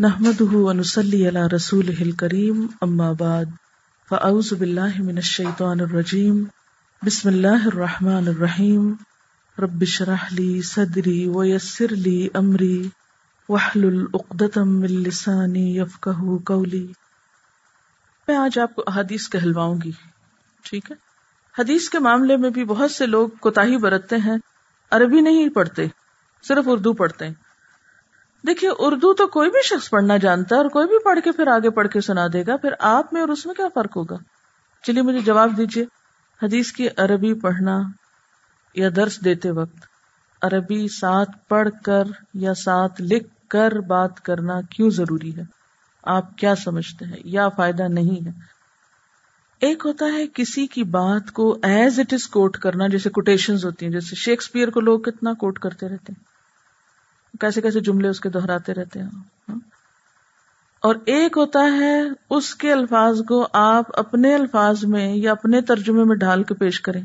نحمده ونصلي على رسوله الكريم اما بعد فاعوذ بالله من الشيطان الرجيم، بسم الله الرحمن الرحيم، رب اشرح لي صدري ويسر لي امري واحلل عقدة من لساني يفقهوا قولي. میں آج آپ کو احادیث کہلواؤں گی ٹھیک ہے؟ حدیث کے معاملے میں بھی بہت سے لوگ کوتاہی برتتے ہیں، عربی نہیں پڑھتے، صرف اردو پڑھتے ہیں۔ دیکھیے، اردو تو کوئی بھی شخص پڑھنا جانتا ہے اور کوئی بھی پڑھ کے پھر آگے پڑھ کے سنا دے گا، پھر آپ میں اور اس میں کیا فرق ہوگا؟ چلیے، مجھے جواب دیجیے۔ حدیث کی عربی پڑھنا یا درس دیتے وقت عربی ساتھ پڑھ کر یا ساتھ لکھ کر بات کرنا کیوں ضروری ہے؟ آپ کیا سمجھتے ہیں؟ یا فائدہ نہیں ہے؟ ایک ہوتا ہے کسی کی بات کو ایز اٹ از کوٹ کرنا، جیسے کوٹیشن ہوتی ہیں، جیسے شیکسپیئر کو لوگ کتنا کوٹ کرتے رہتے ہیں۔ کیسے کیسے جملے اس کے دہراتے رہتے ہیں۔ اور ایک ہوتا ہے اس کے الفاظ کو آپ اپنے الفاظ میں یا اپنے ترجمے میں ڈال کے پیش کریں۔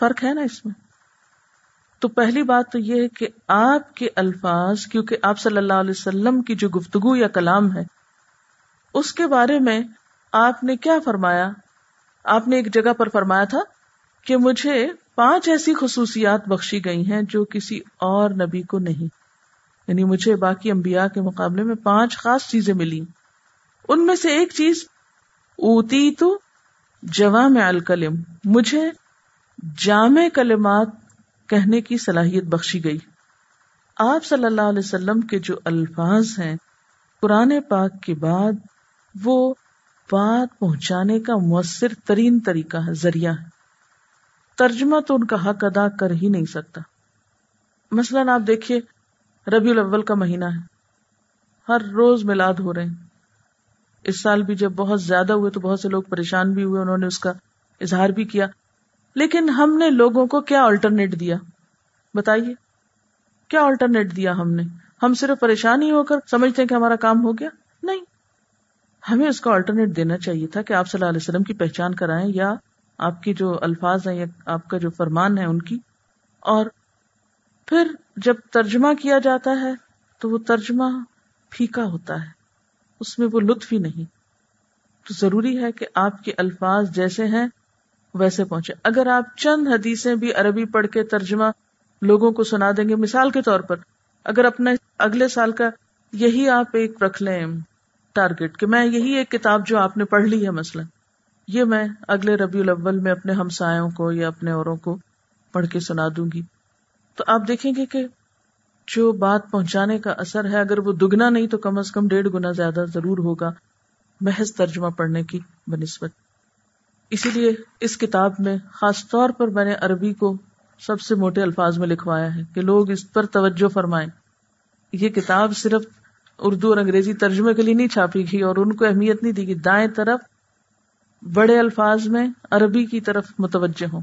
فرق ہے نا اس میں۔ تو پہلی بات تو یہ ہے کہ آپ کے الفاظ، کیونکہ آپ صلی اللہ علیہ وسلم کی جو گفتگو یا کلام ہے، اس کے بارے میں آپ نے کیا فرمایا؟ آپ نے ایک جگہ پر فرمایا تھا کہ مجھے پانچ ایسی خصوصیات بخشی گئی ہیں جو کسی اور نبی کو نہیں۔ یعنی مجھے باقی انبیاء کے مقابلے میں پانچ خاص چیزیں ملی ان میں سے ایک چیز اوتی تو جوام الکلم، مجھے جامع کلمات کہنے کی صلاحیت بخشی گئی۔ آپ صلی اللہ علیہ وسلم کے جو الفاظ ہیں، قرآن پاک کے بعد وہ بات پہنچانے کا مؤثر ترین طریقہ ہے ذریعہ ہے۔ ترجمہ تو ان کا حق ادا کر ہی نہیں سکتا۔ مثلاً آپ دیکھیے ربیع الاول کا مہینہ ہے۔ ہر روز میلاد ہو رہے ہیں۔ اس سال بھی جب بہت زیادہ ہوئے تو بہت سے لوگ پریشان بھی ہوئے، انہوں نے اس کا اظہار بھی کیا۔ لیکن ہم نے لوگوں کو کیا آلٹرنیٹ دیا؟ بتائیے، کیا آلٹرنیٹ دیا ہم نے؟ ہم صرف پریشان ہی ہو کر سمجھتے ہیں کہ ہمارا کام ہو گیا؟ نہیں۔ ہمیں اس کا آلٹرنیٹ دینا چاہیے تھا کہ آپ صلی اللہ علیہ وسلم کی پہچان کرائیں یا آپ کی جو الفاظ ہیں یا آپ کا جو فرمان ہے ان کی۔ اور پھر جب ترجمہ کیا جاتا ہے تو وہ ترجمہ پھیکا ہوتا ہے۔ اس میں وہ لطف ہی نہیں۔ تو ضروری ہے کہ آپ کے الفاظ جیسے ہیں، ویسے پہنچے۔ اگر آپ چند حدیثیں بھی عربی پڑھ کے ترجمہ لوگوں کو سنا دیں گے، مثال کے طور پر، اگر اپنے اگلے سال کا یہی آپ ایک رکھ لیں ٹارگیٹ کہ میں یہی ایک کتاب جو آپ نے پڑھ لی ہے مثلا، یہ میں اگلے ربیع الاول میں اپنے ہمسایوں کو یا اپنے اوروں کو پڑھ کے سنا دوں گی۔ تو آپ دیکھیں گے کہ جو بات پہنچانے کا اثر ہے، اگر وہ دگنا نہیں تو کم از کم ڈیڑھ گنا زیادہ ضرور ہوگا محض ترجمہ پڑھنے کی بنسبت۔ اسی لیے اس کتاب میں خاص طور پر میں نے عربی کو سب سے موٹے الفاظ میں لکھوایا ہے کہ لوگ اس پر توجہ فرمائیں۔ یہ کتاب صرف اردو اور انگریزی ترجمے کے لیے نہیں چھاپی گئی اور ان کو اہمیت نہیں دی گئی۔ دائیں طرف بڑے الفاظ میں عربی کی طرف متوجہ ہوں۔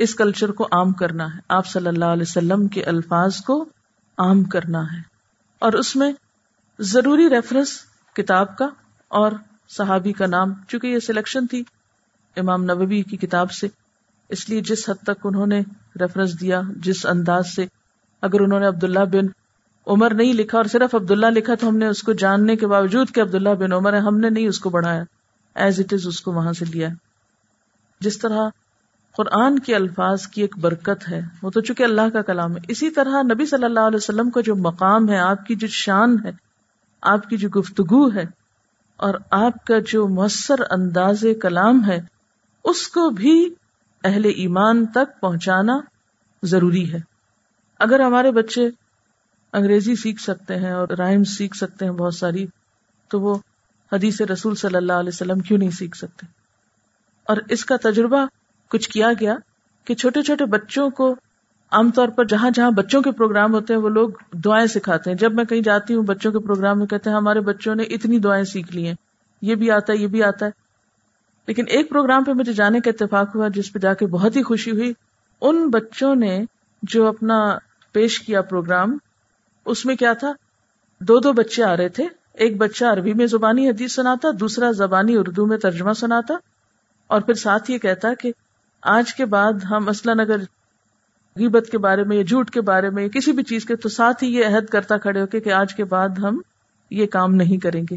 اس کلچر کو عام کرنا ہے۔ آپ صلی اللہ علیہ وسلم کے الفاظ کو عام کرنا ہے۔ اور اس میں ضروری ریفرنس کتاب کا اور صحابی کا نام، چونکہ یہ سلیکشن تھی امام نبوی کی کتاب سے۔ اس لیے جس حد تک انہوں نے ریفرنس دیا، جس انداز سے اگر انہوں نے عبداللہ بن عمر نہیں لکھا اور صرف عبداللہ لکھا تو ہم نے اس کو جاننے کے باوجود کہ عبداللہ بن عمر ہے ہم نے نہیں اس کو بڑھایا۔ ایز اٹ از اس کو وہاں سے لیا۔ جس طرح قرآن کے الفاظ کی ایک برکت ہے۔ وہ تو چونکہ اللہ کا کلام ہے۔ اسی طرح نبی صلی اللہ علیہ وسلم کا جو مقام ہے، آپ کی جو شان ہے، آپ کی جو گفتگو ہے، اور آپ کا جو مؤثر انداز کلام ہے، اس کو بھی اہل ایمان تک پہنچانا ضروری ہے۔ اگر ہمارے بچے انگریزی سیکھ سکتے ہیں اور رائم سیکھ سکتے ہیں بہت ساری، تو وہ حدیث رسول صلی اللہ علیہ وسلم کیوں نہیں سیکھ سکتے؟ اور اس کا تجربہ کچھ کیا گیا کہ چھوٹے چھوٹے بچوں کو عام طور پر جہاں جہاں بچوں کے پروگرام ہوتے ہیں وہ لوگ دعائیں سکھاتے ہیں۔ جب میں کہیں جاتی ہوں بچوں کے پروگرام میں کہتے ہیں ہمارے بچوں نے اتنی دعائیں سیکھ لی ہیں، یہ بھی آتا ہے، یہ بھی آتا ہے۔ لیکن ایک پروگرام پہ مجھے جانے کا اتفاق ہوا جس پہ جا کے بہت ہی خوشی ہوئی۔ ان بچوں نے جو اپنا پیش کیا پروگرام، اس میں کیا تھا؟ دو دو بچے آ رہے تھے۔ ایک بچہ عربی میں زبانی حدیث سناتا، دوسرا زبانی اردو میں ترجمہ سناتا اور پھر ساتھ یہ کہتا کہ آج کے بعد ہم مثلاً اگر غیبت کے بارے میں یا جھوٹ کے بارے میں کسی بھی چیز کے تو ساتھ ہی یہ عہد کرتا کھڑے ہو کے کہ آج کے بعد ہم یہ کام نہیں کریں گے۔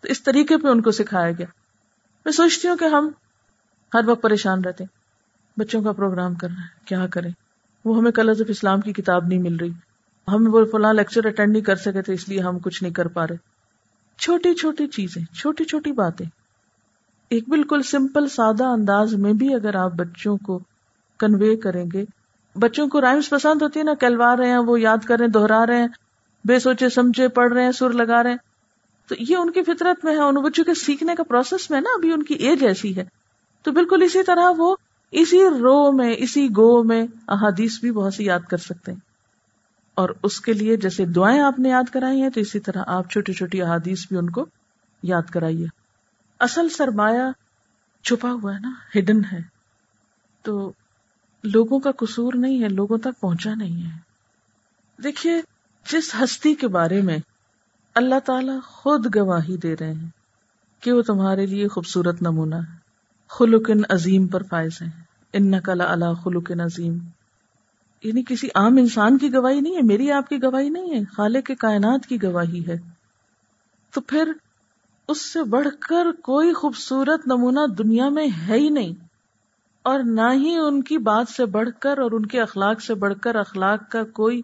تو اس طریقے پہ ان کو سکھایا گیا۔ میں سوچتی ہوں کہ ہم ہر وقت پریشان رہتے بچوں کا پروگرام کر رہے ہیں، کیا کریں؟ وہ ہمیں کلز آف اسلام کی کتاب نہیں مل رہی۔ ہم وہ فلاں لیکچر اٹینڈ نہیں کر سکے تھے اس لیے ہم کچھ نہیں کر پا رہے۔ چھوٹی چھوٹی چیزیں، چھوٹی چھوٹی باتیں۔ ایک بالکل سمپل سادہ انداز میں بھی اگر آپ بچوں کو کنوے کریں گے، بچوں کو رائمس پسند ہوتی ہے نا کلوا رہے ہیں، وہ یاد کر رہے ہیں دوہرا رہے ہیں، بے سوچے، سمجھے، پڑھ رہے ہیں، سر لگا رہے ہیں۔ تو یہ ان کی فطرت میں ہے، ان بچوں کے سیکھنے کا پروسیس میں نا، ابھی ان کی ایج ایسی ہے۔ تو بالکل اسی طرح وہ اسی رو میں، اسی گو میں احادیث بھی بہت سی یاد کر سکتے ہیں۔ اور اس کے لیے جیسے دعائیں آپ نے یاد کرائی ہیں، تو اسی طرح آپ چھوٹی چھوٹی احادیث بھی ان کو یاد کرائیے۔ اصل سرمایہ چھپا ہوا ہے نا ہڈن ہے۔ تو لوگوں کا قصور نہیں ہے، لوگوں تک پہنچا نہیں ہے۔ دیکھیے، جس ہستی کے بارے میں اللہ تعالی خود گواہی دے رہے ہیں کہ وہ تمہارے لیے خوبصورت نمونہ ہے۔ خلق عظیم پر فائز ہیں۔ ان نقل اللہ خلق عظیم۔ یعنی کسی عام انسان کی گواہی نہیں ہے، میری آپ کی گواہی نہیں ہے، خالق کے کائنات کی گواہی ہے۔ تو پھر اس سے بڑھ کر کوئی خوبصورت نمونہ دنیا میں ہے ہی نہیں۔ اور نہ ہی ان کی بات سے بڑھ کر اور ان کے اخلاق سے بڑھ کر اخلاق کا کوئی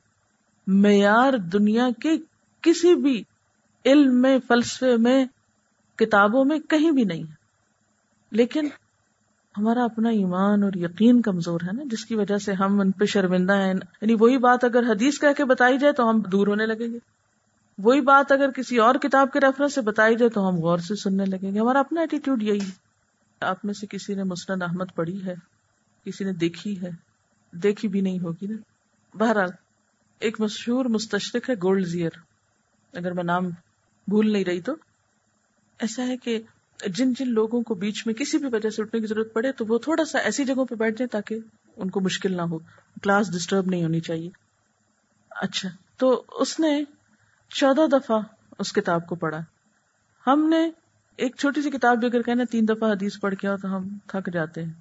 معیار دنیا کے کسی بھی علم میں، فلسفے میں، کتابوں میں کہیں بھی نہیں ہے۔ لیکن ہمارا اپنا ایمان اور یقین کمزور ہے نا، جس کی وجہ سے ہم ان پہ شرمندہ ہیں۔ یعنی وہی بات اگر حدیث کہہ کے بتائی جائے تو ہم دور ہونے لگیں گے۔ وہی بات اگر کسی اور کتاب کے ریفرنس سے بتائی جائے تو ہم غور سے سننے لگیں گے۔ ہمارا اپنا ایٹیٹیوڈ یہی ہے۔ آپ میں سے کسی نے مسند احمد پڑھی ہے، کسی نے دیکھی ہے، دیکھی بھی نہیں ہوگی نا۔ بہرحال، ایک مشہور مستشرق ہے گولڈ زیئر اگر میں نام بھول نہیں رہی تو۔ ایسا ہے کہ جن جن لوگوں کو بیچ میں کسی بھی وجہ سے اٹھنے کی ضرورت پڑے تو وہ تھوڑا سا ایسی جگہوں پہ بیٹھ جائیں تاکہ ان کو مشکل نہ ہو۔ کلاس ڈسٹرب نہیں ہونی چاہیے۔ اچھا تو اس نے چودہ دفعہ اس کتاب کو پڑھا۔ ہم نے ایک چھوٹی سی کتاب بھی اگر کہنا تین دفعہ حدیث پڑھ کے تو ہم تھک جاتے ہیں۔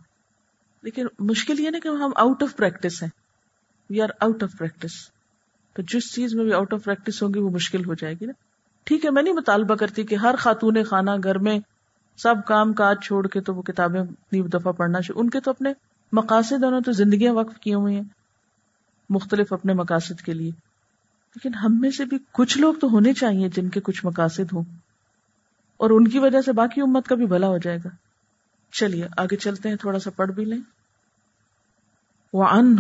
لیکن مشکل یہ نا کہ ہم آؤٹ آف پریکٹس ہیں۔ We are out of practice تو جس چیز میں بھی آؤٹ آف پریکٹس ہوگی وہ مشکل ہو جائے گی نا۔ ٹھیک ہے، میں نہیں مطالبہ کرتی کہ ہر خاتون خانہ گھر میں سب کام کاج چھوڑ کے تو وہ کتابیں دفعہ پڑھنا چاہیے ان کے تو اپنے مقاصد اور تو زندگیاں وقف کی ہوئی ہیں مختلف اپنے مقاصد کے لیے۔ لیکن ہم میں سے بھی کچھ لوگ تو ہونے چاہیے جن کے کچھ مقاصد ہوں۔ اور ان کی وجہ سے باقی امت کا بھی بھلا ہو جائے گا۔ چلیے، آگے چلتے ہیں، تھوڑا سا پڑھ بھی لیں۔ وہ ان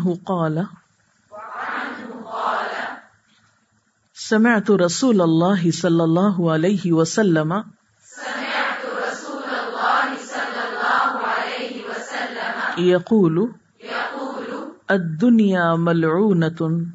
سمعت رسول اللہ صلی اللہ علیہ وسلم، يقول، الدنيا ملعونة۔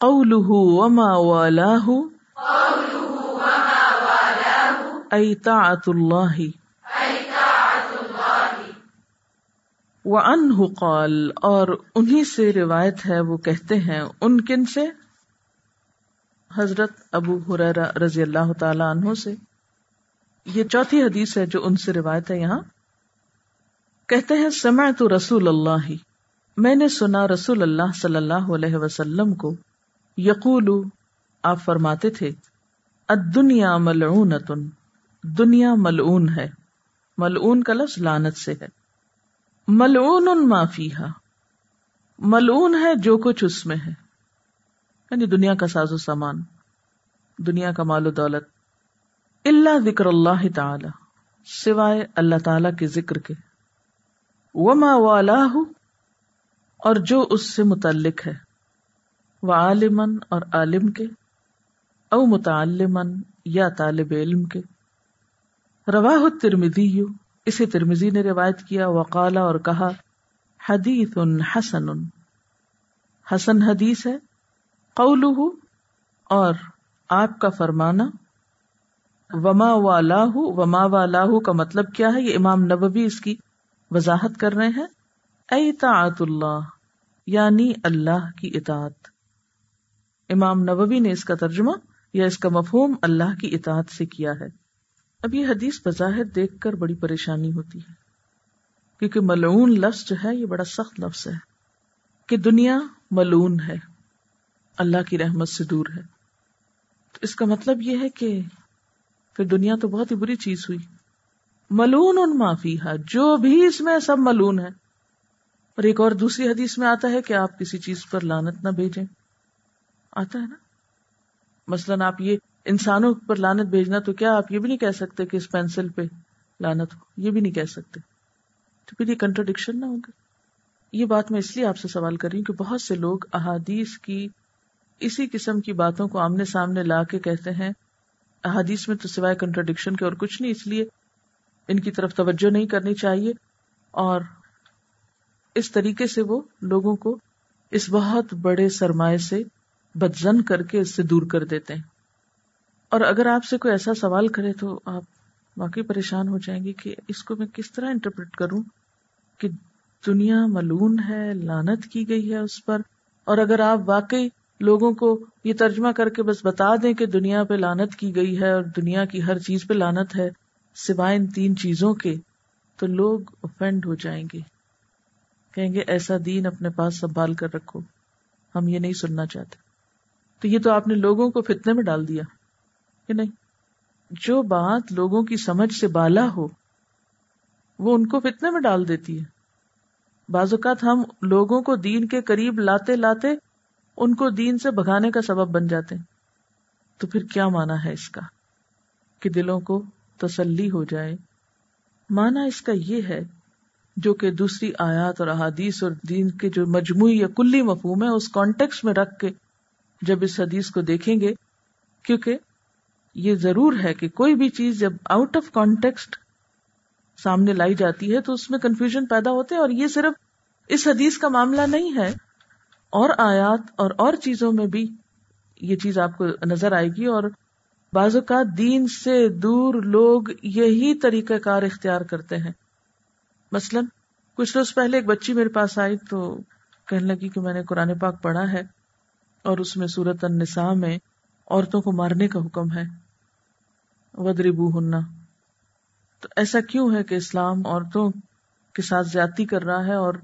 قوله وما والاه أي طاعة الله وہ قال، اور انہیں سے روایت ہے، وہ کہتے ہیں، ان کن سے؟ حضرت ابو حرا رضی اللہ تعالی عنہ سے۔ یہ چوتھی حدیث ہے جو ان سے روایت ہے یہاں۔ کہتے ہیں سمع تو رسول اللہ۔ میں نے سنا رسول اللہ صلی اللہ علیہ وسلم کو۔ یقول آپ فرماتے تھے دنیا ملعون دنیا ملعون ہے، ملعون کا لفظ لانت سے ہے۔ ملعون معافی ملعون ہے جو کچھ اس میں ہے۔ یعنی دنیا کا ساز و سامان، دنیا کا مال و دولت۔ اللہ ذکر اللہ تعالی، سوائے اللہ تعالی کے ذکر کے۔ وما والاہ اور جو اس سے متعلق ہے۔ وہ عالمن اور عالم کے، او متعلمن یا طالب علم کے۔ رواہ ترمدی اسے ترمزی نے روایت کیا وقالا اور کہا، حدیث حسن۔ حسن حدیث ہے قول اور آپ کا فرمانا، وما والاہ وما والاہ کا مطلب کیا ہے؟ یہ امام نبوی اس کی وضاحت کر رہے ہیں۔ اطاعت اللہ یعنی اللہ کی اطاعت۔ امام نبوی نے اس کا ترجمہ یا اس کا مفہوم اللہ کی اطاعت سے کیا ہے۔ اب یہ حدیث بظاہر دیکھ کر بڑی پریشانی ہوتی ہے، کیونکہ ملعون لفظ جو ہے یہ بڑا سخت لفظ ہے کہ دنیا ملعون ہے، اللہ کی رحمت سے دور ہے۔ تو اس کا مطلب یہ ہے کہ پھر دنیا تو بہت ہی بری چیز ہوئی۔ ملون ان معافی ہے جو بھی اس میں سب ملون ہے۔ اور ایک اور دوسری حدیث میں آتا ہے کہ آپ کسی چیز پر لانت نہ بھیجیں۔ آتا ہے نا۔ مثلاً آپ یہ انسانوں پر لانت بھیجنا تو کیا آپ یہ بھی نہیں کہہ سکتے کہ اس پینسل پہ لانت ہو؟ یہ بھی نہیں کہہ سکتے۔ تو پھر یہ کنٹروڈکشن نہ ہوگا۔ یہ بات میں اس لیے آپ سے سوال کر رہی ہوں کہ بہت سے لوگ احادیث کی اسی قسم کی باتوں کو آمنے سامنے لا کے کہتے ہیں۔ احادیث میں تو سوائے کنٹروڈکشن کے اور کچھ نہیں، اس لیے ان کی طرف توجہ نہیں کرنی چاہیے۔ اور اس طریقے سے وہ لوگوں کو اس بہت بڑے سرمایہ سے بدزن کر کے اس سے دور کر دیتے ہیں۔ اور اگر آپ سے کوئی ایسا سوال کرے تو آپ واقعی پریشان ہو جائیں گے کہ اس کو میں کس طرح انٹرپریٹ کروں کہ دنیا ملون ہے لانت کی گئی ہے اس پر۔ اور اگر آپ واقعی لوگوں کو یہ ترجمہ کر کے بس بتا دیں کہ دنیا پہ لانت کی گئی ہے اور دنیا کی ہر چیز پہ لانت ہے سوائے ان تین چیزوں کے، تو لوگ افینڈ ہو جائیں گے۔ کہیں گے ایسا دین اپنے پاس سنبھال کر رکھو، ہم یہ نہیں سننا چاہتے۔ تو یہ تو آپ نے لوگوں کو فتنے میں ڈال دیا، کہ نہیں؟ جو بات لوگوں کی سمجھ سے بالا ہو، وہ ان کو فتنے میں ڈال دیتی ہے۔ بعض اوقات ہم لوگوں کو دین کے قریب لاتے لاتے ان کو دین سے بھگانے کا سبب بن جاتے ہیں۔ تو پھر کیا مانا ہے اس کا؟ کہ دلوں کو تسلی ہو جائے۔ مانا اس کا یہ ہے، جو کہ دوسری آیات اور احادیث اور دین کے جو مجموعی یا کلی مفہوم ہے، اس کانٹیکس میں رکھ کے جب اس حدیث کو دیکھیں گے، کیونکہ یہ ضرور ہے کہ کوئی بھی چیز جب آؤٹ آف کانٹیکسٹ سامنے لائی جاتی ہے، تو اس میں کنفیوژن پیدا ہوتے ہیں اور یہ صرف اس حدیث کا معاملہ نہیں ہے، اور آیات اور اور چیزوں میں بھی یہ چیز آپ کو نظر آئے گی اور بعض اوقات دین سے دور لوگ یہی طریقہ کار اختیار کرتے ہیں۔ مثلاً، کچھ روز پہلے ایک بچی میرے پاس آئی تو کہنے لگی کہ میں نے قرآن پاک پڑھا ہے۔ اور اس میں سورت النساء میں عورتوں کو مارنے کا حکم ہے۔ ودربو ہننا تو ایسا کیوں ہے کہ اسلام عورتوں کے ساتھ زیادتی کر رہا ہے اور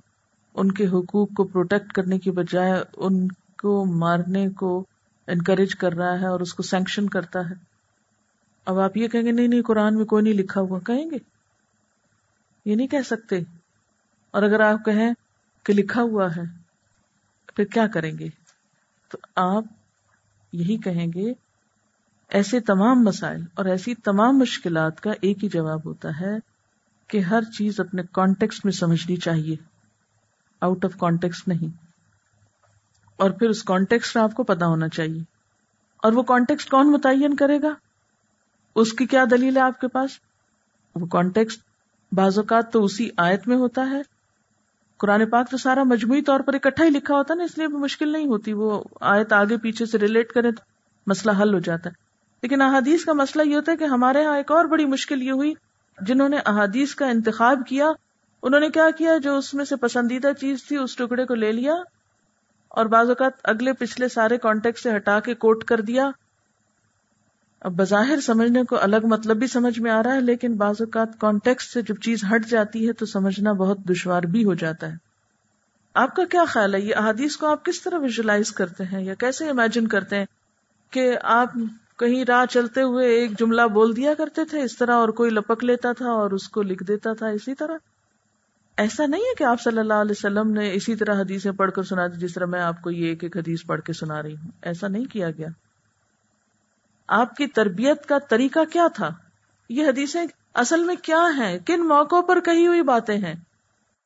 ان کے حقوق کو پروٹیکٹ کرنے کی بجائے ان کو مارنے کو انکریج کر رہا ہے اور اس کو سینکشن کرتا ہے؟ اب آپ یہ کہیں گے، نہیں نہیں، قرآن میں کوئی نہیں لکھا ہوا۔ کہیں گے؟ یہ نہیں کہہ سکتے۔ اور اگر آپ کہیں کہ لکھا ہوا ہے، پھر کیا کریں گے؟ تو آپ یہی کہیں گے، ایسے تمام مسائل اور ایسی تمام مشکلات کا ایک ہی جواب ہوتا ہے کہ ہر چیز اپنے کانٹیکس میں سمجھنی چاہیے۔ آؤٹ آف کانٹیکس نہیں۔ اور پھر اس کانٹیکس میں آپ کو پتا ہونا چاہیے۔ اور وہ کانٹیکس کون متعین کرے گا؟ اس کی کیا دلیل ہے آپ کے پاس؟ وہ کانٹیکس بعض اوقات تو اسی آیت میں ہوتا ہے قرآن پاک تو سارا مجموعی طور پر اکٹھا ہی لکھا ہوتا نا، اس لیے مشکل نہیں ہوتی۔ وہ آیت آگے پیچھے سے ریلیٹ کرے تو مسئلہ حل ہو جاتا ہے۔ لیکن احادیث کا مسئلہ یہ ہوتا ہے کہ ہمارے یہاں ایک اور بڑی مشکل یہ ہوئی، جنہوں نے احادیث کا انتخاب کیا، انہوں نے کیا کیا جو اس میں سے پسندیدہ چیز تھی، اس ٹکڑے کو لے لیا اور بعض اوقات اگلے پچھلے سارے کانٹیکٹ سے ہٹا کے کوٹ کر دیا۔ اب بظاہر سمجھنے کو الگ مطلب بھی سمجھ میں آ رہا ہے، لیکن بعض اوقات کانٹیکٹ سے جب چیز ہٹ جاتی ہے تو سمجھنا بہت دشوار بھی ہو جاتا ہے۔ آپ کا کیا خیال ہے؟ یہ احادیث کو آپ کس طرح ویژلائز کرتے ہیں یا کیسے امیجن کرتے ہیں کہ آپ کہیں راہ چلتے ہوئے ایک جملہ بول دیا کرتے تھے، اس طرح اور کوئی لپک لیتا تھا اور اس کو لکھ دیتا تھا اسی طرح؟ ایسا نہیں ہے کہ آپ صلی اللہ علیہ وسلم نے اسی طرح حدیثیں پڑھ کر سنا دی جس طرح میں آپ کو یہ ایک ایک حدیث پڑھ کے سنا رہی ہوں۔ ایسا نہیں کیا گیا۔ آپ کی تربیت کا طریقہ کیا تھا؟ یہ حدیثیں اصل میں کیا ہیں؟ کن موقعوں پر کہی ہوئی باتیں ہیں؟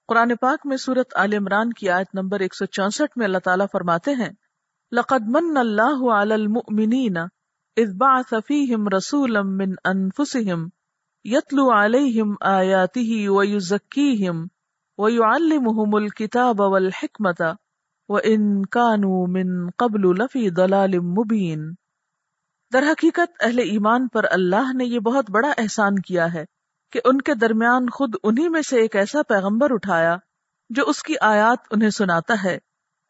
قرآن پاک میں سورت عال عمران کی آیت نمبر ایک سو چونسٹھ میں اللہ تعالیٰ فرماتے ہیں، لقد من اللہ علی المؤمنین اذ بعث فیہم رسولا من انفسہم یتلو علیہم آیاتہ ویزکیہم وَيُعَلِّمُهُمُ الْكِتَابَ وَالْحِكْمَةَ وَإِن كَانُوا مِن قَبْلُ لَفِي ضَلَالٍ مُبِينٍ در حقیقت اہل ایمان پر اللہ نے یہ بہت بڑا احسان کیا ہے کہ ان کے درمیان خود انہی میں سے ایک ایسا پیغمبر اٹھایا جو اس کی آیات انہیں سناتا ہے،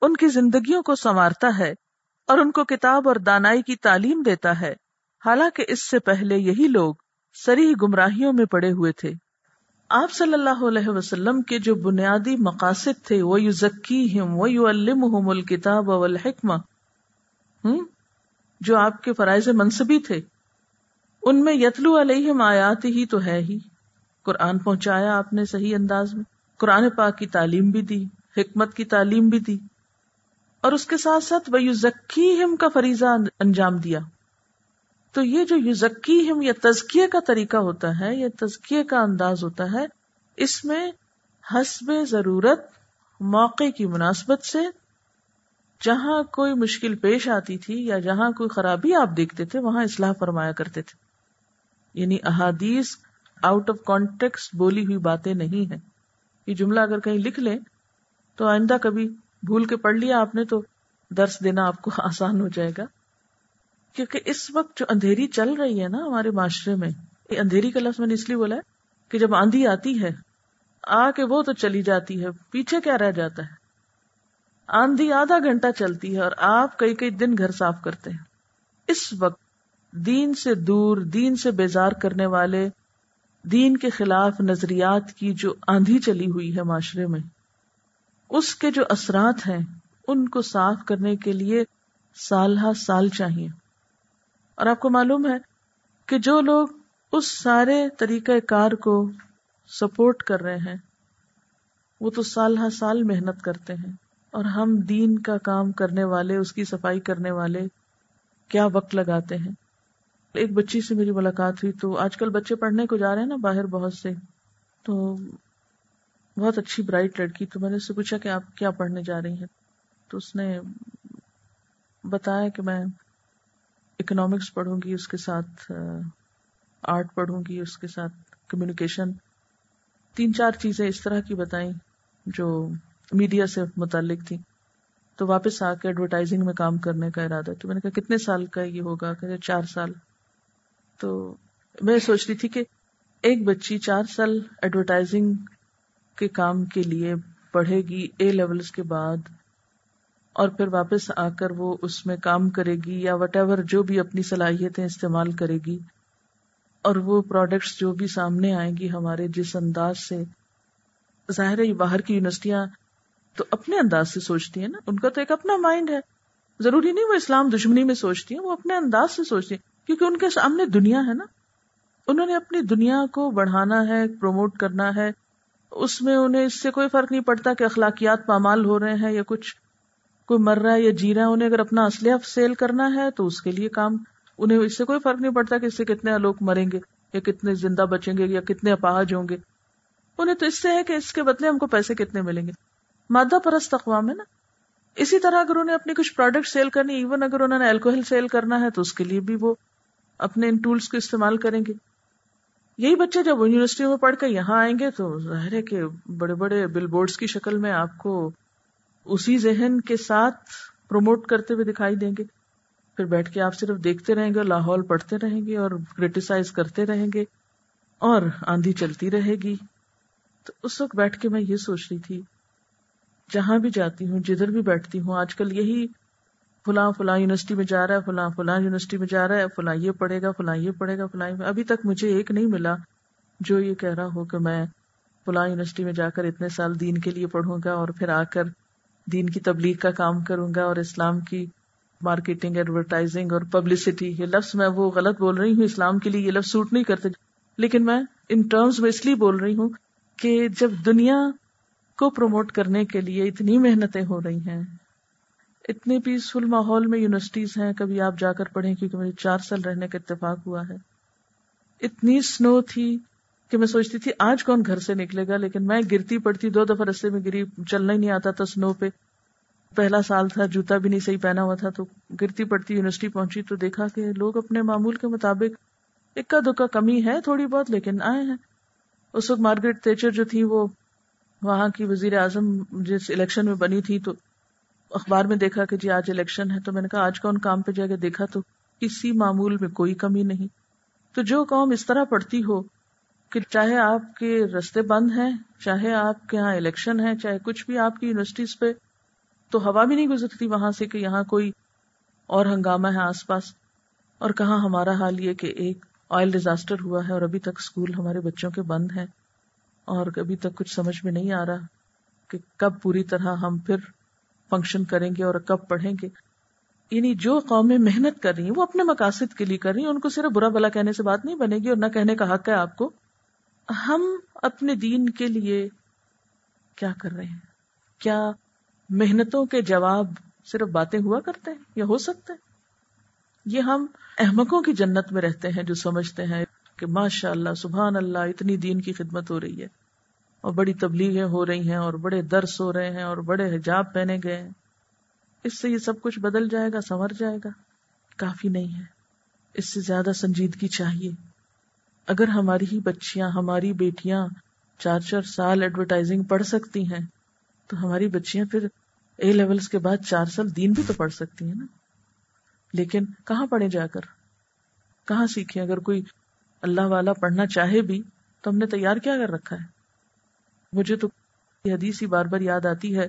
ان کی زندگیوں کو سنوارتا ہے اور ان کو کتاب اور دانائی کی تعلیم دیتا ہے۔ حالانکہ اس سے پہلے یہی لوگ سری گمراہیوں میں پڑے ہوئے تھے۔ آپ صلی اللہ علیہ وسلم کے جو بنیادی مقاصد تھے، وہ یو ذکی ہم وہ یو الم الکتاب الحکمہ جو آپ کے فرائض منصبی تھے، ان میں یتلو علیہم آیات ہی تو ہے ہی۔ قرآن پہنچایا آپ نے صحیح انداز میں۔ قرآن پاک کی تعلیم بھی دی، حکمت کی تعلیم بھی دی۔ اور اس کے ساتھ ساتھ وہ یوزکی ہم کا فریضہ انجام دیا۔ تو یہ جو یوزکی ہم یا تزکیے کا طریقہ ہوتا ہے، یا تزکیے کا انداز ہوتا ہے، اس میں حسب ضرورت، موقع کی مناسبت سے جہاں کوئی مشکل پیش آتی تھی یا جہاں کوئی خرابی آپ دیکھتے تھے، وہاں اصلاح فرمایا کرتے تھے۔ یعنی احادیث آؤٹ آف کانٹیکس بولی ہوئی باتیں نہیں ہے یہ جملہ اگر کہیں لکھ لیں تو آئندہ کبھی بھول کے پڑھ لیا آپ نے تو درس دینا آپ کو آسان ہو جائے گا۔ کیونکہ اس وقت جو اندھیری چل رہی ہے نا ہمارے معاشرے میں، یہ اندھیری کا لفظ میں نے اس لیے بولا ہے کہ جب آندھی آتی ہے، آ کے وہ تو چلی جاتی ہے، پیچھے کیا رہ جاتا ہے؟ آندھی آدھا گھنٹہ چلتی ہے اور آپ کئی کئی دن گھر صاف کرتے ہیں۔ اس وقت دین سے دور، دین سے بیزار کرنے والے، دین کے خلاف نظریات کی جو آندھی چلی ہوئی ہے معاشرے میں، اس کے جو اثرات ہیں، ان کو صاف کرنے کے لیے سال ہا سال چاہیے۔ اور آپ کو معلوم ہے کہ جو لوگ اس سارے طریقہ کار کو سپورٹ کر رہے ہیں، وہ تو سال ہا سال محنت کرتے ہیں۔ اور ہم دین کا کام کرنے والے، اس کی صفائی کرنے والے کیا وقت لگاتے ہیں؟ ایک بچی سے میری ملاقات ہوئی تو آج کل بچے پڑھنے کو جا رہے ہیں نا باہر بہت سے، تو بہت اچھی برائٹ لڑکی تو میں نے اس سے پوچھا کہ آپ کیا پڑھنے جا رہی ہیں؟ تو اس نے بتایا کہ میں اکنامکس پڑھوں گی، اس کے ساتھ آرٹ پڑھوں گی، اس کے ساتھ کمیونیکیشن تین چار چیزیں اس طرح کی بتائیں جو میڈیا سے متعلق تھی۔ تو واپس آ کے ایڈورٹائزنگ میں کام کرنے کا ارادہ۔ تو میں نے کہا، کتنے سال کا یہ ہوگا؟ کہ چار سال۔ تو میں سوچ رہی تھی کہ ایک بچی چار سال ایڈورٹائزنگ کے کام کے لیے پڑھے گی اے لیولس کے بعد، اور پھر واپس آ کر وہ اس میں کام کرے گی یا وٹ ایور جو بھی اپنی صلاحیتیں استعمال کرے گی، اور وہ پروڈکٹس جو بھی سامنے آئیں گی ہمارے جس انداز سے۔ ظاہر ہے باہر کی یونیورسٹیاں تو اپنے انداز سے سوچتی ہیں نا؟ ان کا تو ایک اپنا مائنڈ ہے۔ ضروری نہیں وہ اسلام دشمنی میں سوچتی ہیں، وہ اپنے انداز سے سوچتی ہیں۔ کیونکہ ان کے سامنے دنیا ہے نا۔ انہوں نے اپنی دنیا کو بڑھانا ہے پروموٹ کرنا ہے۔ اس میں انہیں اس سے کوئی فرق نہیں پڑتا کہ اخلاقیات پامال ہو رہے ہیں یا کچھ۔ کوئی مر رہا ہے یا جی رہا ہے، انہیں اگر اپنا اسلحہ سیل کرنا ہے تو اس کے لیے کام۔ انہیں اس سے کوئی فرق نہیں پڑتا کہ اس سے کتنے لوگ مریں گے، یا کتنے زندہ بچیں گے، یا کتنے اپاہج ہوں گے۔ انہیں تو اس سے ہے کہ اس کے بدلے ہم کو پیسے کتنے ملیں گے۔ مادہ پرست اقوام ہے نا۔ اسی طرح اگر انہیں اپنی کچھ پروڈکٹ سیل کرنی ایون اگر انہوں نے الکوہل سیل کرنا ہے، تو اس کے لیے بھی وہ اپنے ان ٹولس کو استعمال کریں گے۔ یہی بچے جب یونیورسٹی میں پڑھ کے یہاں آئیں گے، تو ظاہر ہے کہ بڑے بڑے بل بورڈز کی شکل میں آپ کو اسی ذہن کے ساتھ پروموٹ کرتے ہوئے دکھائی دیں گے۔ پھر بیٹھ کے آپ صرف دیکھتے رہیں گے، لاہور پڑھتے رہیں گے اور کریٹیسائز کرتے رہیں گے اور آندھی چلتی رہے گی۔ تو اس وقت بیٹھ کے میں یہ سوچ رہی تھی جہاں بھی جاتی ہوں، جدھر بھی بیٹھتی ہوں، آج کل یہی فلاں فلاں یونیورسٹی میں جا رہا ہے، فلاں فلاں یونیورسٹی میں جا رہا ہے، فلاں یہ پڑھے گا، فلاں یہ پڑھے گا، فلاں ابھی تک مجھے ایک نہیں ملا جو یہ کہہ رہا ہو کہ میں فلاں یونیورسٹی میں جا کر اتنے سال دین کے لیے پڑھوں گا اور پھر آ کر دین کی تبلیغ کا کام کروں گا اور اسلام کی مارکیٹنگ، ایڈورٹائزنگ اور پبلسٹی، یہ لفظ میں وہ غلط بول رہی ہوں، اسلام کے لیے یہ لفظ سوٹ نہیں کرتے۔ لیکن میں ان ٹرمز میں اس لیے بول رہی ہوں کہ جب دنیا کو پروموٹ کرنے کے لیے اتنی محنتیں ہو رہی ہیں۔ اتنے پیسفل ماحول میں یونیورسٹیز ہیں، کبھی آپ جا کر پڑھیں کیونکہ مجھے چار سال رہنے کا اتفاق ہوا ہے۔ اتنی سنو تھی کہ میں سوچتی تھی آج کون گھر سے نکلے گا، لیکن میں گرتی پڑتی، دو دفعہ رستے میں گری، چلنا ہی نہیں آتا تھا سنو پہ۔ پہلا سال تھا، جوتا بھی نہیں صحیح پہنا ہوا تھا، تو گرتی پڑتی یونیورسٹی پہنچی، تو دیکھا کہ لوگ اپنے معمول کے مطابق اکا دکا کمی ہے تھوڑی بہت، لیکن آئے ہیں۔ اس وقت مارگریٹ تیچر جو تھی وہ وہاں کی وزیر اعظم جس الیکشن میں بنی تھی تو اخبار میں دیکھا کہ جی آج الیکشن ہے تو میں نے کہا آج کون کام پہ جا کے دیکھا تو کسی معمول میں کوئی کمی نہیں۔ تو جو قوم اس طرح پڑتی ہو کہ چاہے آپ کے رستے بند ہیں، چاہے آپ کے یہاں الیکشن ہے چاہے کچھ بھی آپ کی یونیورسٹیز پہ، تو ہوا بھی نہیں گزرتی وہاں سے کہ یہاں کوئی اور ہنگامہ ہے آس پاس۔ اور کہاں ہمارا حال یہ کہ ایک آئل ڈیزاسٹر ہوا ہے اور ابھی تک اسکول ہمارے بچوں کے بند ہیں۔ اور ابھی تک کچھ سمجھ میں نہیں آ رہا کہ کب پوری طرح ہم پھر فنکشن کریں گے اور کب پڑھیں گے۔ یعنی جو قومیں محنت کر رہی ہیں، وہ اپنے مقاصد کے لیے کر رہی ہیں، ان کو صرف برا بلا کہنے سے بات نہیں بنے گی اور نہ کہنے کا حق ہے آپ کو۔ ہم اپنے دین کے لیے کیا کر رہے ہیں؟ کیا محنتوں کے جواب صرف باتیں ہوا کرتے ہیں یا ہو سکتے ہیں یہ ہم احمقوں کی جنت میں رہتے ہیں جو سمجھتے ہیں۔ کہ ماشاء اللہ سبحان اللہ اتنی دین کی خدمت ہو رہی ہے۔ اور بڑی تبلیغیں ہو رہی ہیں، اور بڑے درس ہو رہے ہیں، اور بڑے حجاب پہنے گئے ہیں۔ اس سے یہ سب کچھ بدل جائے گا، سنور جائے گا۔ کافی نہیں ہے۔ اس سے زیادہ سنجیدگی چاہیے۔ اگر ہماری ہی بچیاں، ہماری بیٹیاں چار چار سال ایڈورٹائزنگ پڑھ سکتی ہیں، تو ہماری بچیاں پھر اے لیولس کے بعد چار سال دین بھی تو پڑھ سکتی ہیں نا۔ لیکن کہاں پڑھے جا کر؟ کہاں سیکھیں؟ اگر کوئی اللہ والا پڑھنا چاہے بھی تو ہم نے تیار کیا کر رکھا ہے۔ مجھے تو حدیث ہی بار بار یاد آتی ہے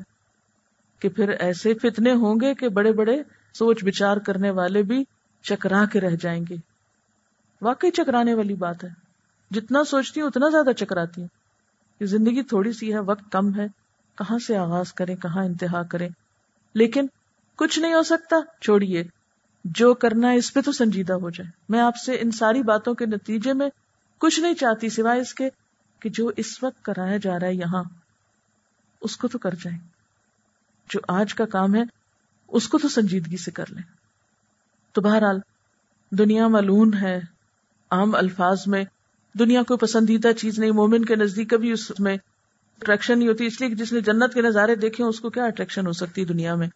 کہ پھر ایسے فتنے ہوں گے کہ بڑے بڑے سوچ بچار کرنے والے بھی چکرا کے رہ جائیں گے۔ واقعی چکرانے والی بات ہے۔ جتنا سوچتی ہوں اتنا زیادہ چکراتی ہوں۔ زندگی تھوڑی سی ہے، وقت کم ہے۔ کہاں سے آغاز کریں، کہاں انتہا کریں؟ لیکن کچھ نہیں ہو سکتا، چھوڑیے۔ جو کرنا ہے اس پہ تو سنجیدہ ہو جائے۔ میں آپ سے ان ساری باتوں کے نتیجے میں کچھ نہیں چاہتی سوائے اس کے کہ جو اس وقت کرایا جا رہا ہے یہاں، اس کو تو کر جائیں۔ جو آج کا کام ہے، اس کو تو سنجیدگی سے کر لیں۔ تو بہرحال، دنیا ملون ہے۔ عام الفاظ میں، دنیا کو پسندیدہ چیز نہیں۔ مومن کے نزدیک کبھی اس میں اٹریکشن نہیں ہوتی۔ اس لیے جس نے جنت کے نظارے دیکھے اس کو کیا اٹریکشن ہو سکتی دنیا میں؟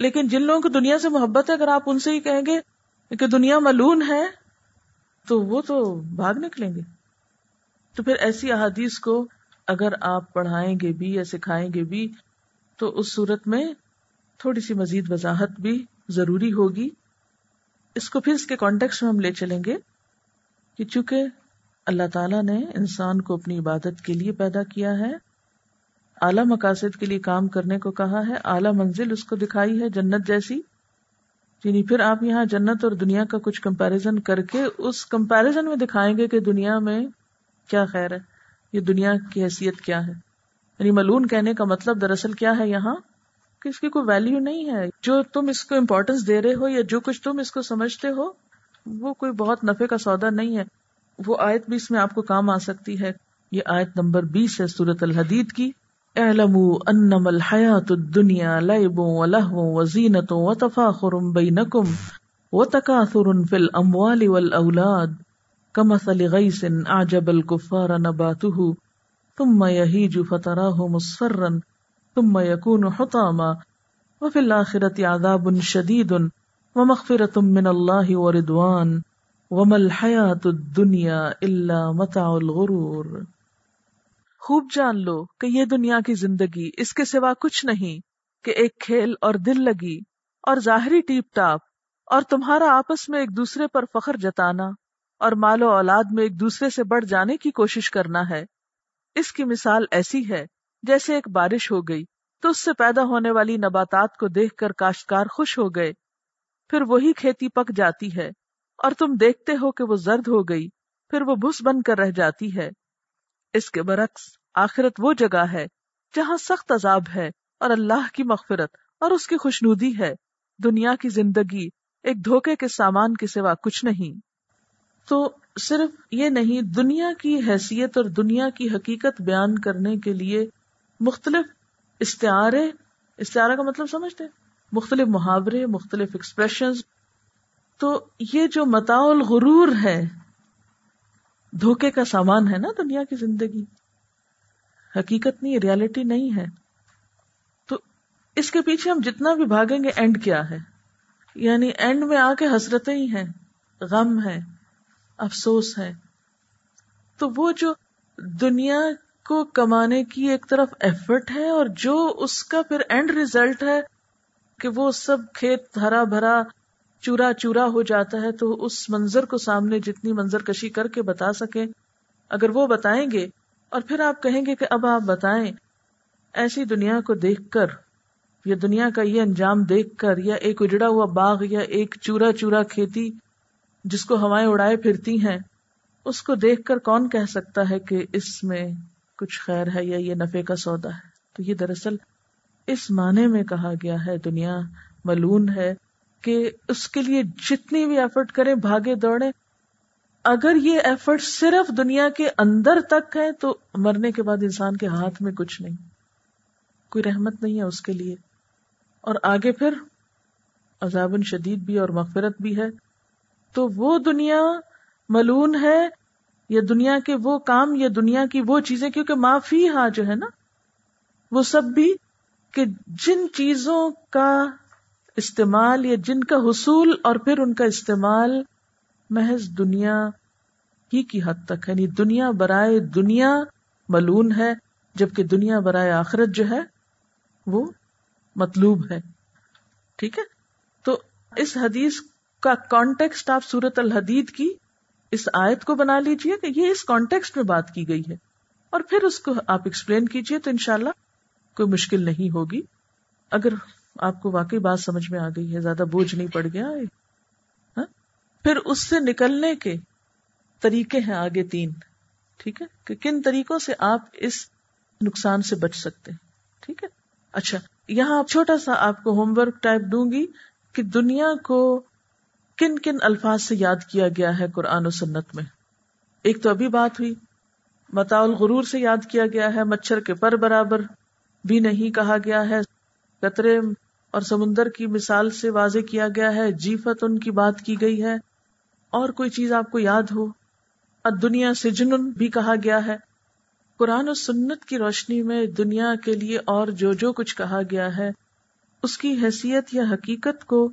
لیکن جن لوگوں کو دنیا سے محبت ہے، اگر آپ ان سے ہی کہیں گے کہ دنیا ملون ہے، تو وہ تو بھاگ نکلیں گے۔ تو پھر ایسی احادیث کو اگر آپ پڑھائیں گے بھی یا سکھائیں گے بھی، تو اس صورت میں تھوڑی سی مزید وضاحت بھی ضروری ہوگی۔ اس کو پھر اس کے کانٹیکس میں ہم لے چلیں گے کہ چونکہ اللہ تعالیٰ نے انسان کو اپنی عبادت کے لیے پیدا کیا ہے اعلی مقاصد کے لیے کام کرنے کو کہا ہے، اعلی منزل اس کو دکھائی ہے، جنت جیسی۔ یعنی پھر آپ یہاں جنت اور دنیا کا کچھ کمپیرزن کر کے اس کمپیرزن میں دکھائیں گے کہ دنیا میں کیا خیر ہے، یہ دنیا کی حیثیت کیا ہے۔ یعنی ملون کہنے کا مطلب دراصل کیا ہے یہاں؟ کہ اس کی کوئی ویلو نہیں ہے۔ جو تم اس کو امپورٹینس دے رہے ہو یا جو کچھ تم اس کو سمجھتے ہو، وہ کوئی بہت نفے کا سودا نہیں ہے۔ وہ آیت بھی اس میں آپ کو کام آ سکتی ہے۔ یہ آیت نمبر بیس ہے سورت الحدید کی۔ اعلموا انما الحیات الدنیا لعب و لہو و زینت و تفاخر بینکم و تکاثر فی الاموال والاولاد کمثل غیث اعجب الكفار نباته ثم يهيج فتراه مصفرا ثم يكون حطاما وفي الآخرة عذاب شديد ومغفرة من الله ورضوان وما الحياة الدنيا إلا متاع الغرور خوب جان لو کہ یہ دنیا کی زندگی اس کے سوا کچھ نہیں کہ ایک کھیل اور دل لگی اور ظاہری ٹیپ ٹاپ اور تمہارا آپس میں ایک دوسرے پر فخر جتانا اور مال و اولاد میں ایک دوسرے سے بڑھ جانے کی کوشش کرنا ہے۔ اس کی مثال ایسی ہے، جیسے ایک بارش ہو گئی تو اس سے پیدا ہونے والی نباتات کو دیکھ کر کاشتکار خوش ہو گئے۔ پھر وہی کھیتی پک جاتی ہے اور تم دیکھتے ہو کہ وہ زرد ہو گئی، پھر وہ بھس بن کر رہ جاتی ہے۔ اس کے برعکس آخرت وہ جگہ ہے جہاں سخت عذاب ہے اور اللہ کی مغفرت اور اس کی خوشنودی ہے۔ دنیا کی زندگی ایک دھوکے کے سامان کے سوا کچھ نہیں۔ تو صرف یہ نہیں، دنیا کی حیثیت اور دنیا کی حقیقت بیان کرنے کے لیے مختلف استعارے، استعارہ کا مطلب سمجھتے مختلف محاورے، مختلف ایکسپریشن تو یہ جو متاع الغرور ہے دھوکے کا سامان ہے نا دنیا کی زندگی۔ حقیقت نہیں، ریالٹی نہیں ہے۔ تو اس کے پیچھے ہم جتنا بھی بھاگیں گے اینڈ کیا ہے؟ یعنی اینڈ میں آ کے حسرتیں ہی ہیں، غم ہے، افسوس ہے۔ تو وہ جو دنیا کو کمانے کی ایک طرف ایفرٹ ہے اور جو اس کا پھر اینڈ ریزلٹ ہے کہ وہ سب کھیت ہرا بھرا چورا چورا ہو جاتا ہے تو اس منظر کو سامنے جتنی منظر کشی کر کے بتا سکے اگر وہ بتائیں گے اور پھر آپ کہیں گے کہ اب آپ بتائیں۔ ایسی دنیا کو دیکھ کر یا دنیا کا یہ انجام دیکھ کر یا ایک اجڑا ہوا باغ یا ایک چورا چورا کھیتی جس کو ہوائیں اڑائے پھرتی ہیں، اس کو دیکھ کر کون کہہ سکتا ہے کہ اس میں کچھ خیر ہے یا یہ نفے کا سودا ہے۔ تو یہ دراصل اس معنی میں کہا گیا ہے، دنیا ملون ہے۔ کہ اس کے لیے جتنی بھی ایفرٹ کریں، بھاگے دوڑے اگر یہ ایفرٹ صرف دنیا کے اندر تک ہے، تو مرنے کے بعد انسان کے ہاتھ میں کچھ نہیں۔ کوئی رحمت نہیں ہے اس کے لیے۔ اور آگے پھر عذاب شدید بھی اور مغفرت بھی ہے۔ تو وہ دنیا ملون ہے، یا دنیا کے وہ کام، یا دنیا کی وہ چیزیں، کیونکہ معافی ہاں جو ہے نا، وہ سب بھی کہ جن چیزوں کا استعمال یا جن کا حصول اور پھر ان کا استعمال محض دنیا ہی کی حد تک یعنی دنیا برائے دنیا ملون ہے، جبکہ دنیا برائے آخرت جو ہے وہ مطلوب ہے۔ ٹھیک ہے؟ تو اس حدیث کا کانٹیکسٹ آپ سورت الحدید کی اس آیت کو بنا لیجیے کہ یہ اس کانٹیکسٹ میں بات کی گئی ہے۔ اور پھر اس کو آپ ایکسپلین کیجیے تو انشاءاللہ کوئی مشکل نہیں ہوگی۔ اگر آپ کو واقعی بات سمجھ میں آ گئی ہے، زیادہ بوجھ نہیں پڑ گیا۔ ہاں؟ پھر اس سے نکلنے کے طریقے ہیں آگے تین، ٹھیک ہے؟ کہ کن طریقوں سے آپ اس نقصان سے بچ سکتے ہیں، ٹھیک ہے؟ اچھا یہاں چھوٹا سا آپ کو ہوم ورک ٹائپ دوں گی کہ دنیا کو کن کن الفاظ سے یاد کیا گیا ہے قرآن و سنت میں۔ ایک تو ابھی بات ہوئی متا الغرور سے یاد کیا گیا ہے، مچھر کے پر برابر بھی نہیں کہا گیا ہے، قطرے اور سمندر کی مثال سے واضح کیا گیا ہے، جیفت ان کی بات کی گئی ہے۔ اور کوئی چیز آپ کو یاد ہو؟ دنیا سے جنن بھی کہا گیا ہے۔ قرآن و سنت کی روشنی میں دنیا کے لیے اور جو جو کچھ کہا گیا ہے، اس کی حیثیت یا حقیقت کو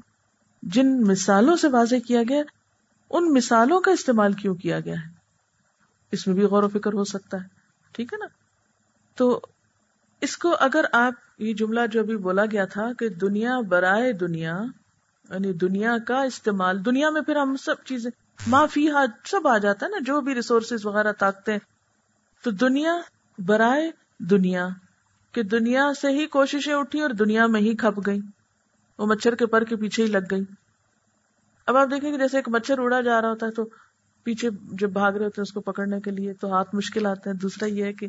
جن مثالوں سے واضح کیا گیا، ان مثالوں کا استعمال کیوں کیا گیا ہے؟ اس میں بھی غور و فکر ہو سکتا ہے۔ ٹھیک ہے نا؟ تو اس کو اگر آپ یہ جملہ جو ابھی بولا گیا تھا کہ دنیا برائے دنیا یعنی دنیا کا استعمال، دنیا میں پھر ہم سب چیزیں، معافی سب آ جاتا ہے نا، جو بھی ریسورسز وغیرہ طاقتیں۔ تو دنیا برائے دنیا، کہ دنیا سے ہی کوششیں اٹھی اور دنیا میں ہی کھپ گئی وہ مچھر کے پر کے پیچھے ہی لگ گئی اب آپ دیکھیں کہ جیسے ایک مچھر اڑا جا رہا ہوتا ہے تو پیچھے جب بھاگ رہے ہوتے ہیں اس کو پکڑنے کے لیے تو ہاتھ مشکل آتے ہیں۔ دوسرا یہ ہے کہ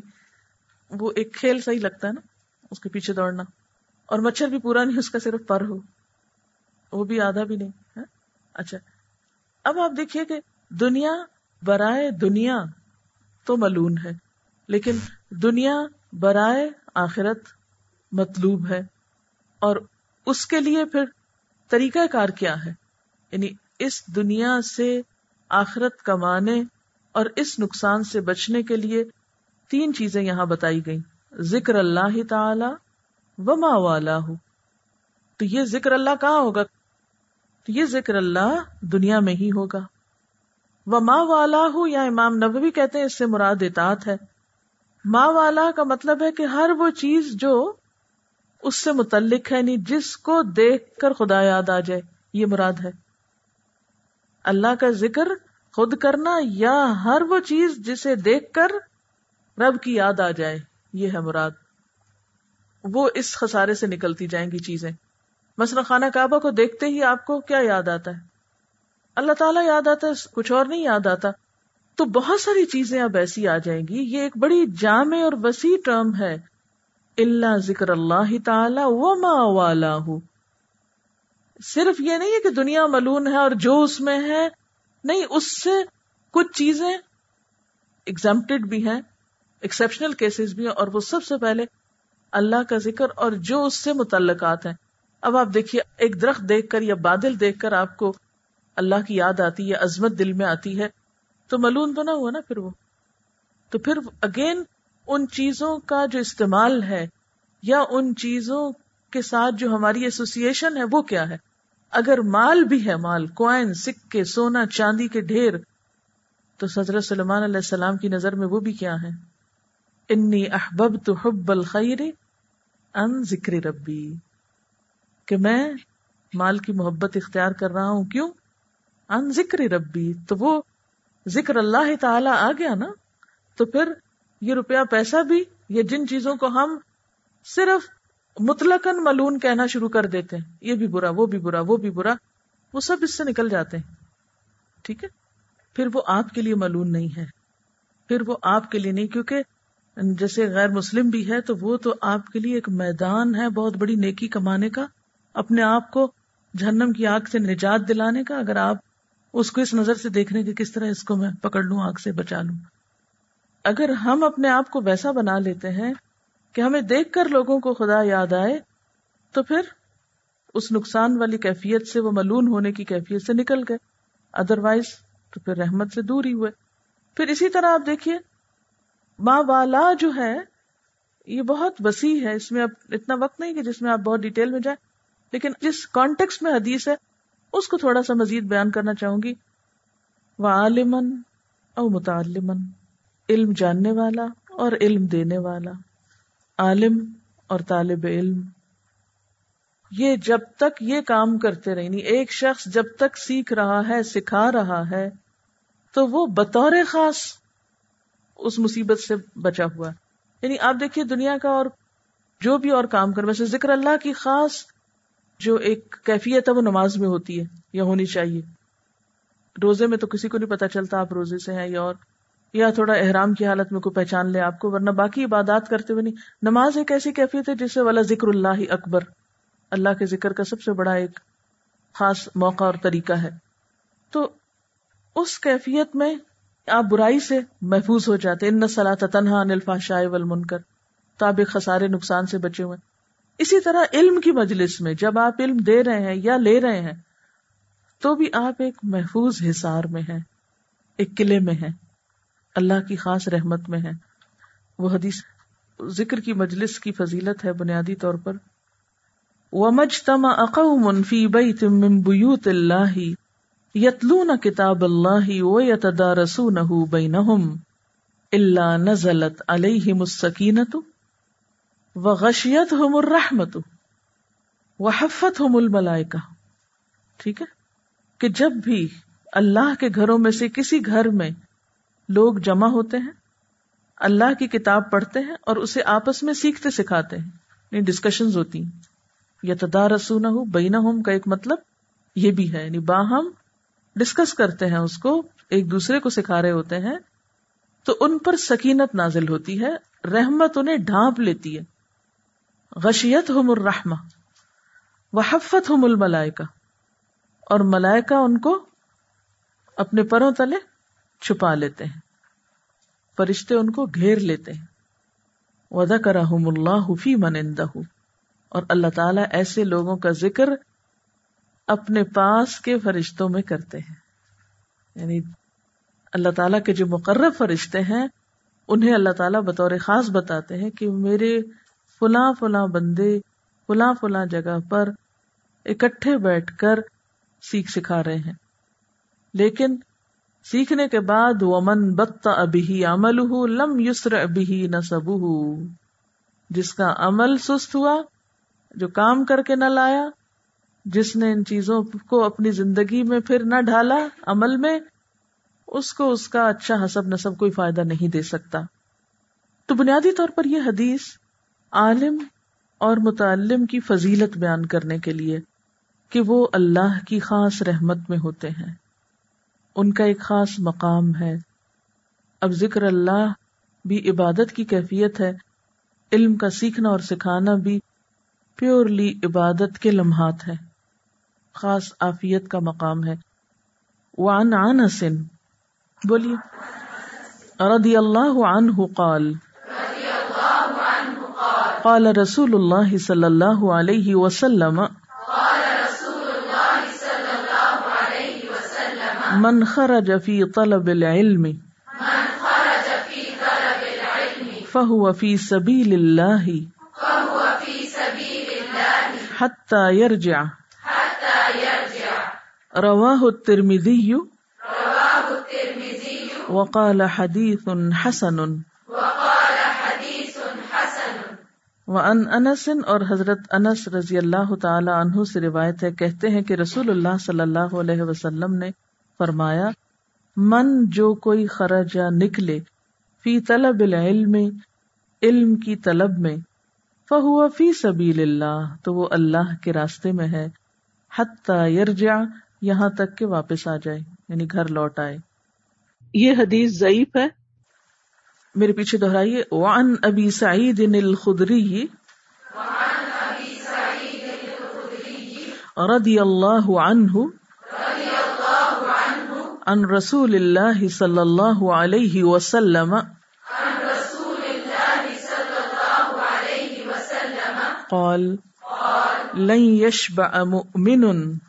وہ ایک کھیل صحیح لگتا ہے نا۔ اس کے پیچھے دوڑنا۔ اور مچھر بھی پورا نہیں، اس کا صرف پر ہو۔ وہ بھی آدھا بھی نہیں ہاں؟ اچھا۔ اب آپ دیکھیے کہ دنیا برائے دنیا تو ملون ہے، لیکن دنیا برائے آخرت مطلوب ہے۔ اور اس کے لیے پھر طریقہ کار کیا ہے؟ یعنی اس دنیا سے آخرت کمانے اور اس نقصان سے بچنے کے لیے تین چیزیں یہاں بتائی گئی ذکر اللہ تعالی و ما والا ہو تو یہ ذکر اللہ کہاں ہوگا؟ تو یہ ذکر اللہ دنیا میں ہی ہوگا. وہ ماں والا ہو یا امام نبوی کہتے ہیں اس سے مراد اطاعت ہے. ماں والا کا مطلب ہے کہ ہر وہ چیز جو اس سے متعلق ہے نہیں جس کو دیکھ کر خدا یاد آ جائے، یہ مراد ہے. اللہ کا ذکر خود کرنا یا ہر وہ چیز جسے دیکھ کر رب کی یاد آ جائے. یہ ہے مراد۔ وہ اس خسارے سے نکلتی جائیں گی چیزیں۔ مثلا خانہ کعبہ کو دیکھتے ہی آپ کو کیا یاد آتا ہے؟ اللہ تعالیٰ یاد آتا ہے، کچھ اور نہیں یاد آتا۔ تو بہت ساری چیزیں اب ایسی آ جائیں گی۔ یہ ایک بڑی جامع اور وسیع ٹرم ہے۔ اللہ ذکر اللہ تعالی و ما والا صرف یہ نہیں ہے کہ دنیا ملون ہے اور جو اس میں ہے، نہیں، اس سے کچھ چیزیں ایگزامپٹیڈ بھی ہیں۔ ایکسپشنل کیسز بھی ہیں اور وہ سب سے پہلے اللہ کا ذکر اور جو اس سے متعلقات ہیں۔ اب آپ دیکھیے، ایک درخت دیکھ کر یا بادل دیکھ کر آپ کو اللہ کی یاد آتی ہے، عظمت دل میں آتی ہے، تو ملون تو نہ ہوا نا پھر وہ۔ تو پھر اگین ان چیزوں کا جو استعمال ہے یا ان چیزوں کے ساتھ جو ہماری ایسوسیشن ہے، وہ کیا ہے؟ اگر مال بھی ہے، مال کوائن سکے، سونا، چاندی کے ڈھیر، تو حضرت سلمان علیہ السلام کی نظر میں وہ بھی کیا ہے؟ انی احبب تو حب الخیر ان ذکر ربی، کہ میں مال کی محبت اختیار کر رہا ہوں، کیوں؟ ان ذکر ربی، تو وہ ذکر اللہ تعالی آ گیا نا؟ تو پھر یہ روپیہ پیسہ بھی یا جن چیزوں کو ہم صرف مطلق ملون کہنا شروع کر دیتے ہیں، یہ بھی برا، وہ بھی برا، وہ بھی برا، وہ سب اس سے نکل جاتے ہیں۔ ٹھیک ہے؟ پھر وہ آپ کے لیے ملون نہیں ہے، پھر وہ آپ کے لیے نہیں، کیونکہ جیسے غیر مسلم بھی ہے تو وہ تو آپ کے لیے ایک میدان ہے بہت بڑی نیکی کمانے کا، اپنے آپ کو جہنم کی آگ سے نجات دلانے کا، اگر آپ اس کو اس نظر سے دیکھنے کے کس طرح اس کو میں پکڑ لوں، آگ سے بچا لوں۔ اگر ہم اپنے آپ کو ویسا بنا لیتے ہیں کہ ہمیں دیکھ کر لوگوں کو خدا یاد آئے، تو پھر اس نقصان والی کیفیت سے، وہ ملون ہونے کی کیفیت سے نکل گئے۔ ادر وائز تو پھر رحمت سے دور ہی ہوئے۔ پھر اسی طرح آپ دیکھیے ماں والا جو ہے، یہ بہت وسیع ہے۔ اس میں اب اتنا وقت نہیں کہ جس میں آپ بہت ڈیٹیل میں جائیں۔ لیکن جس کانٹیکس میں حدیث ہے، اس کو تھوڑا سا مزید بیان کرنا چاہوں گی۔ وہ عالمن او متعلمن علم جاننے والا اور علم دینے والا۔ عالم اور طالب علم۔ یہ جب تک یہ کام کرتے رہی یعنی نہیں ایک شخص جب تک سیکھ رہا ہے، سکھا رہا ہے، تو وہ بطور خاص اس مصیبت سے بچا ہوا یعنی آپ دیکھیے دنیا کا اور جو بھی اور کام کر ویسے ذکر اللہ کی خاص جو ایک کیفیت ہے، وہ نماز میں ہوتی ہے یا ہونی چاہیے۔ روزے میں تو کسی کو نہیں پتا چلتا آپ روزے سے ہیں یا اور، یا تھوڑا احرام کی حالت میں کوئی پہچان لے آپ کو، ورنہ باقی عبادات کرتے ہوئے نہیں۔ نماز ایک ایسی کیفیت ہے جس سے والا ذکر اللہ اکبر۔ اللہ کے ذکر کا سب سے بڑا ایک خاص موقع اور طریقہ ہے۔ تو اس کیفیت میں آپ برائی سے محفوظ ہو جاتے ان سلا تنہا انلفا شاہ منکر تو آپ ایک خسارے نقصان سے بچے ہوئے۔ اسی طرح علم کی مجلس میں جب آپ علم دے رہے ہیں یا لے رہے ہیں، تو بھی آپ ایک محفوظ حصار میں ہیں، ایک قلعے میں ہیں۔ اللہ کی خاص رحمت میں ہے وہ حدیث ذکر کی مجلس کی فضیلت ہے بنیادی طور پر۔ وَمَجْتَمَ أَقَوْمٌ فِي بَيْتٍ مِّن بُيُوتِ اللَّهِ يَتْلُونَ كِتَابَ اللَّهِ وَيَتَدَارَسُونَهُ بَيْنَهُمْ إِلَّا نَزَلَتْ عَلَيْهِمُ السَّكِينَةُ وَغَشِيَتْهُمُ الرَّحْمَةُ وَحَفَّتْهُمُ الْمَلَائِكَةُ ٹھیک ہے کہ جب بھی اللہ کے گھروں میں سے کسی گھر میں لوگ جمع ہوتے ہیں، اللہ کی کتاب پڑھتے ہیں اور اسے آپس میں سیکھتے سکھاتے ہیں یعنی ڈسکشن ہوتی ہیں۔ یا تدار ہو کا ایک مطلب یہ بھی ہے یعنی باہم ڈسکس کرتے ہیں اس کو، ایک دوسرے کو سکھا رہے ہوتے ہیں، تو ان پر سکینت نازل ہوتی ہے، رحمت انہیں ڈھانپ لیتی ہے۔ غشیت ہم الرحمہ وحفت ہم الملائکہ، اور ملائکہ ان کو اپنے پروں تلے چھپا لیتے ہیں، فرشتے ان کو گھیر لیتے ہیں۔ ودا کرم اللہ فی منندہ اور اللہ تعالیٰ ایسے لوگوں کا ذکر اپنے پاس کے فرشتوں میں کرتے ہیں۔ یعنی اللہ تعالیٰ کے جو مقرر فرشتے ہیں، انہیں اللہ تعالیٰ بطور خاص بتاتے ہیں کہ میرے فلاں فلاں بندے فلاں فلاں جگہ پر اکٹھے بیٹھ کر سیکھ سکھا رہے ہیں۔ لیکن سیکھنے کے بعد ومن بت ابھی عمل لم یسر ابھی نصب جس کا عمل سست ہوا، جو کام کر کے نہ لایا جس نے ان چیزوں کو اپنی زندگی میں پھر نہ ڈھالا عمل میں، اس کو اس کا اچھا حسب نصب کوئی فائدہ نہیں دے سکتا۔ تو بنیادی طور پر یہ حدیث عالم اور متعلم کی فضیلت بیان کرنے کے لیے کہ وہ اللہ کی خاص رحمت میں ہوتے ہیں۔ ان کا ایک خاص مقام ہے۔ اب ذکر اللہ بھی عبادت کی کیفیت ہے۔ علم کا سیکھنا اور سکھانا بھی پیورلی عبادت کے لمحات ہے خاص آفیت کا مقام ہے۔ وعن عنس بولیے۔ رضی اللہ عنہ قال قال رسول اللہ صلی اللہ علیہ وسلم، من خرج في طلب العلم فهو في سبيل الله حتى يرجع رواه الترمذي وقال حديث حسن. وہ ان انس اور حضرت انس رضی اللہ تعالی عنہ سے روایت ہے کہتے ہیں کہ رسول اللہ صلی اللہ علیہ وسلم نے فرمایا من جو کوئی خرج یا نکلے فی طلب العلم علم کی طلب میں فہو فی سبیل اللہ تو وہ اللہ کے راستے میں ہے حتی یرجع یہاں تک کہ واپس آ جائے یعنی گھر لوٹ آئے۔ یہ حدیث ضعیف ہے۔ میرے پیچھے دہرائیے۔ وعن ابی سعید الخدری رضی اللہ عنہ عن رسول اللہ صلی اللہ علیہ وسلم۔ قال، لن يشبع مؤمن۔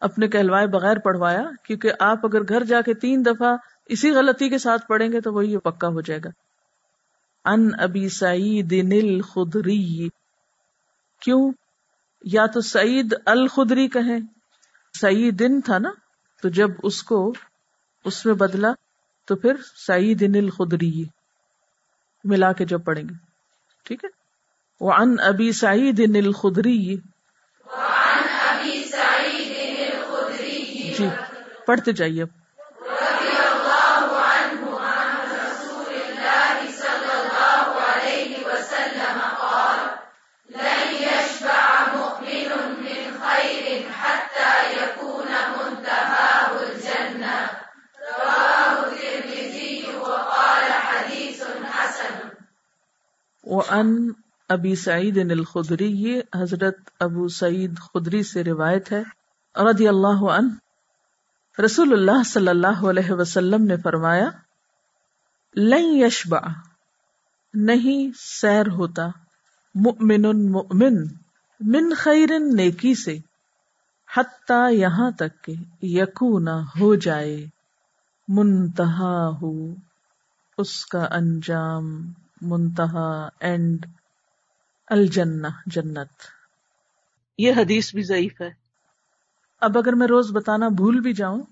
اپنے کہلوائے بغیر پڑھوایا، کیونکہ آپ اگر گھر جا کے تین دفعہ اسی غلطی کے ساتھ پڑھیں گے تو وہی پکا ہو جائے گا۔ ان ابی سعید الخدری، کیوں؟ یا تو سعید الخدری کہیں۔ سعید تھا نا؟ تو جب اس کو اس میں بدلا، تو پھر سعید الخدری ملا کے جب پڑھیں گے۔ ٹھیک ہے؟ وہ ان ابی سعید الخدری۔ پڑھتے جائیے۔ اب ان ابی سعید الخدری یہ حضرت ابو سعید خدری سے روایت ہے، رضی اللہ عنہ رسول اللہ صلی اللہ علیہ وسلم نے فرمایا، لن یشبع، نہیں سیر ہوتا۔ مؤمن مؤمن، من خیر نیکی سے، حتی یہاں تک کہ یکونا ہو جائے۔ منتہا ہو اس کا انجام منتہا اینڈ الجنہ، جنت۔ یہ حدیث بھی ضعیف ہے۔ اب اگر میں روز بتانا بھول بھی جاؤں،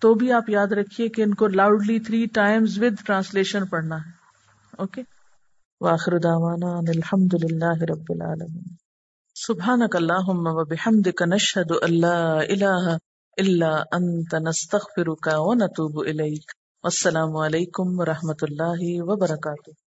تو بھی آپ یاد رکھیے کہ ان کو loudly three times with translation پڑھنا ہے۔ اوکے واخر دعوانا الحمد للہ رب العالمین۔ سبحانک اللہم و بحمدک نشہد اللہ الہ الا انت، نستغفرک و نتوب الیک۔ والسلام علیکم و رحمت اللہ وبرکاتہ۔